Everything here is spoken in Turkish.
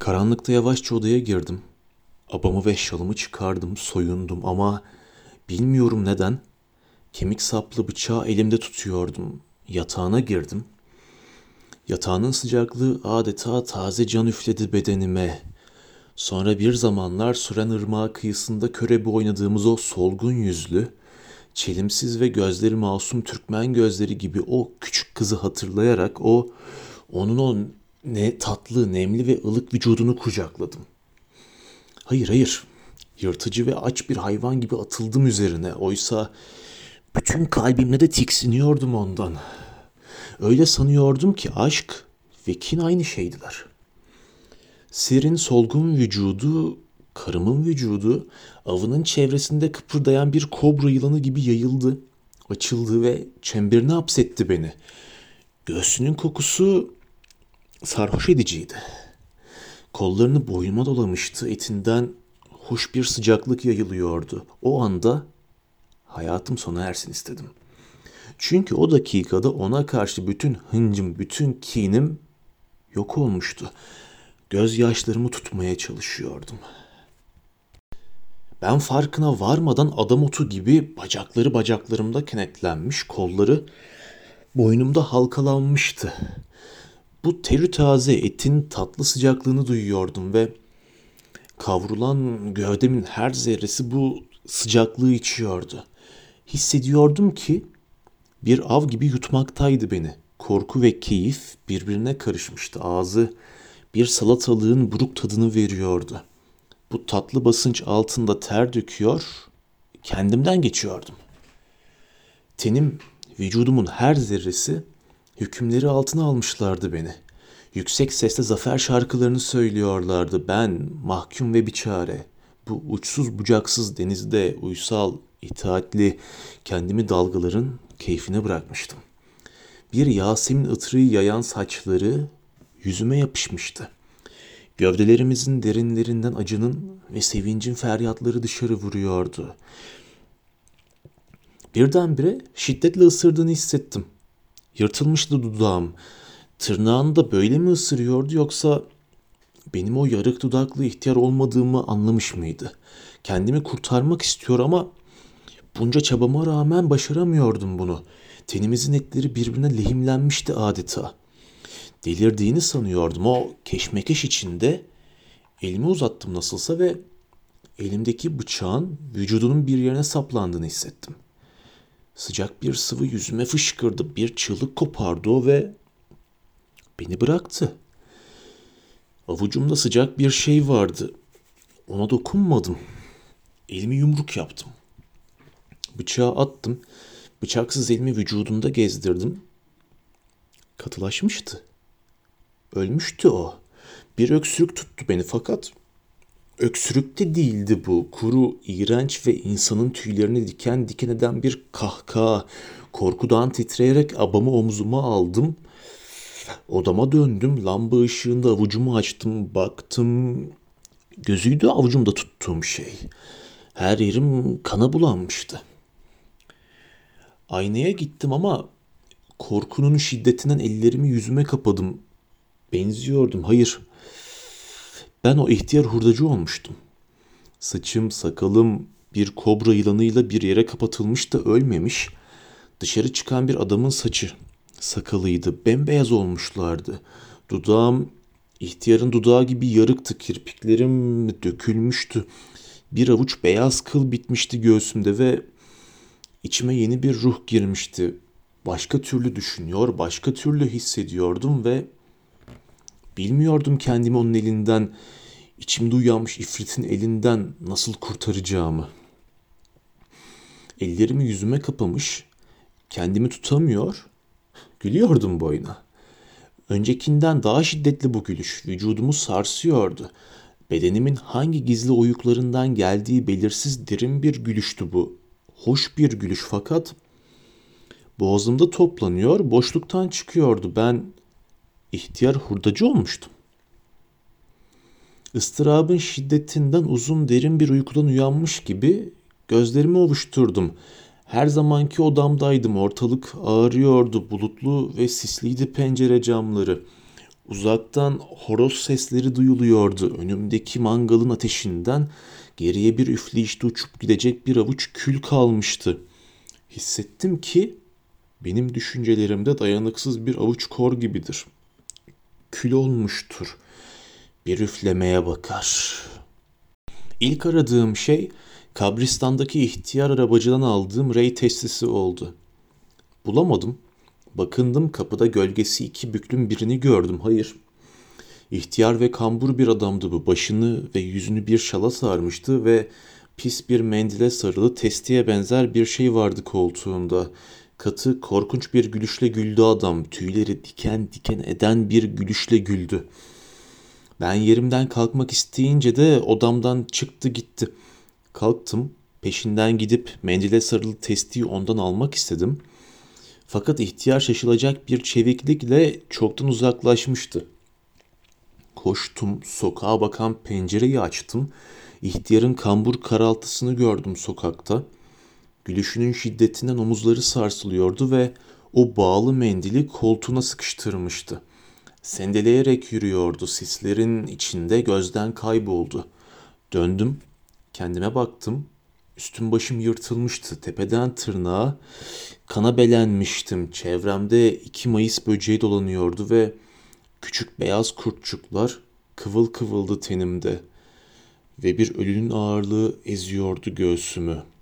Karanlıkta yavaşça odaya girdim. Abamı ve şalımı çıkardım, soyundum ama bilmiyorum neden. Kemik saplı bıçağı elimde tutuyordum. Yatağına girdim. Yatağının sıcaklığı adeta taze can üfledi bedenime. Sonra bir zamanlar süren ırmağı kıyısında körebe oynadığımız o solgun yüzlü, çelimsiz ve gözleri masum Türkmen gözleri gibi o küçük kızı hatırlayarak o onun o ne tatlı, nemli ve ılık vücudunu kucakladım. Hayır hayır. Yırtıcı ve aç bir hayvan gibi atıldım üzerine. Oysa bütün kalbimle de tiksiniyordum ondan. Öyle sanıyordum ki aşk ve kin aynı şeydiler. Serin solgun vücudu, karımın vücudu, avının çevresinde kıpırdayan bir kobra yılanı gibi yayıldı, açıldı ve çemberine hapsetti beni. Göğsünün kokusu sarhoş ediciydi. Kollarını boyuma dolamıştı, etinden hoş bir sıcaklık yayılıyordu. O anda hayatım sona ersin istedim. Çünkü o dakikada ona karşı bütün hıncım, bütün kinim yok olmuştu. Gözyaşlarımı tutmaya çalışıyordum. Ben farkına varmadan adam otu gibi bacakları bacaklarımda kenetlenmiş, kolları boynumda halkalanmıştı. Bu terü taze etin tatlı sıcaklığını duyuyordum ve kavrulan gövdemin her zerresi bu sıcaklığı içiyordu. Hissediyordum ki bir av gibi yutmaktaydı beni. Korku ve keyif birbirine karışmıştı. Ağzı bir salatalığın buruk tadını veriyordu. Bu tatlı basınç altında ter döküyor, kendimden geçiyordum. Tenim, vücudumun her zerresi hükümleri altına almışlardı beni. Yüksek sesle zafer şarkılarını söylüyorlardı. Ben mahkum ve biçare. Bu uçsuz bucaksız denizde uysal, itaatli kendimi dalgaların keyfine bırakmıştım. Bir Yasemin ıtırı yayan saçları yüzüme yapışmıştı. Gövdelerimizin derinlerinden acının ve sevincin feryatları dışarı vuruyordu. Birdenbire şiddetle ısırdığını hissettim. Yırtılmıştı dudağım. Tırnağını da böyle mi ısırıyordu yoksa benim o yarık dudaklı ihtiyar olmadığımı anlamış mıydı? Kendimi kurtarmak istiyor ama bunca çabama rağmen başaramıyordum bunu. Tenimizin etleri birbirine lehimlenmişti adeta. Delirdiğini sanıyordum. O keşmekeş içinde elimi uzattım nasılsa ve elimdeki bıçağın vücudunun bir yerine saplandığını hissettim. Sıcak bir sıvı yüzüme fışkırdı. Bir çığlık kopardı ve beni bıraktı. Avucumda sıcak bir şey vardı. Ona dokunmadım. Elimi yumruk yaptım. Bıçağı attım. Bıçaksız elimi vücudunda gezdirdim. Katılaşmıştı. Ölmüştü o. Bir öksürük tuttu beni fakat öksürük de değildi bu. Kuru, iğrenç ve insanın tüylerini diken diken eden bir kahkaha. Korkudan titreyerek abamı omzuma aldım. Odama döndüm. Lamba ışığında avucumu açtım. Baktım. Gözüydü avucumda tuttuğum şey. Her yerim kana bulanmıştı. Aynaya gittim ama korkunun şiddetinden ellerimi yüzüme kapadım. Benziyordum. Hayır. Ben o ihtiyar hurdacı olmuştum. Saçım, sakalım bir kobra yılanıyla bir yere kapatılmış da ölmemiş. Dışarı çıkan bir adamın saçı, sakalıydı. Bembeyaz olmuşlardı. Dudağım ihtiyarın dudağı gibi yarıktı. Kirpiklerim dökülmüştü. Bir avuç beyaz kıl bitmişti göğsümde ve içime yeni bir ruh girmişti. Başka türlü düşünüyor, başka türlü hissediyordum ve Bilmiyordum kendimi onun elinden, içimde uyanmış ifritin elinden nasıl kurtaracağımı. Ellerimi yüzüme kapamış, kendimi tutamıyor, gülüyordum boyuna. Öncekinden daha şiddetli bu gülüş, vücudumu sarsıyordu. Bedenimin hangi gizli oyuklarından geldiği belirsiz derin bir gülüştü bu. Hoş bir gülüş fakat boğazımda toplanıyor, boşluktan çıkıyordu. Ben ihtiyar hurdacı olmuştum. Istırabın şiddetinden uzun derin bir uykudan uyanmış gibi gözlerimi ovuşturdum. Her zamanki odamdaydım. Ortalık ağrıyordu. Bulutlu ve sisliydi pencere camları. Uzaktan horoz sesleri duyuluyordu. Önümdeki mangalın ateşinden geriye bir üfleyişte uçup gidecek bir avuç kül kalmıştı. Hissettim ki benim düşüncelerimde dayanıksız bir avuç kor gibidir. Kül olmuştur. Bir üflemeye bakar. İlk aradığım şey kabristandaki ihtiyar arabacıdan aldığım rey testisi oldu. Bulamadım. Bakındım kapıda gölgesi iki büklüm birini gördüm. Hayır. İhtiyar ve kambur bir adamdı bu. Başını ve yüzünü bir şala sarmıştı ve pis bir mendile sarılı testiye benzer bir şey vardı koltuğunda. Katı, korkunç bir gülüşle güldü adam. Tüyleri diken diken eden bir gülüşle güldü. Ben yerimden kalkmak isteyince de odamdan çıktı gitti. Kalktım, peşinden gidip mendile sarılı testiyi ondan almak istedim. Fakat ihtiyar şaşılacak bir çeviklikle çoktan uzaklaşmıştı. Koştum, sokağa bakan pencereyi açtım. İhtiyarın kambur karaltısını gördüm sokakta. Gülüşünün şiddetinden omuzları sarsılıyordu ve o bağlı mendili koltuğuna sıkıştırmıştı. Sendeleyerek yürüyordu, sislerin içinde gözden kayboldu. Döndüm, kendime baktım. Üstüm başım yırtılmıştı. Tepeden tırnağa kana belenmiştim. Çevremde iki Mayıs böceği dolanıyordu ve küçük beyaz kurtçuklar kıvıl kıvıldı tenimde ve bir ölünün ağırlığı eziyordu göğsümü.''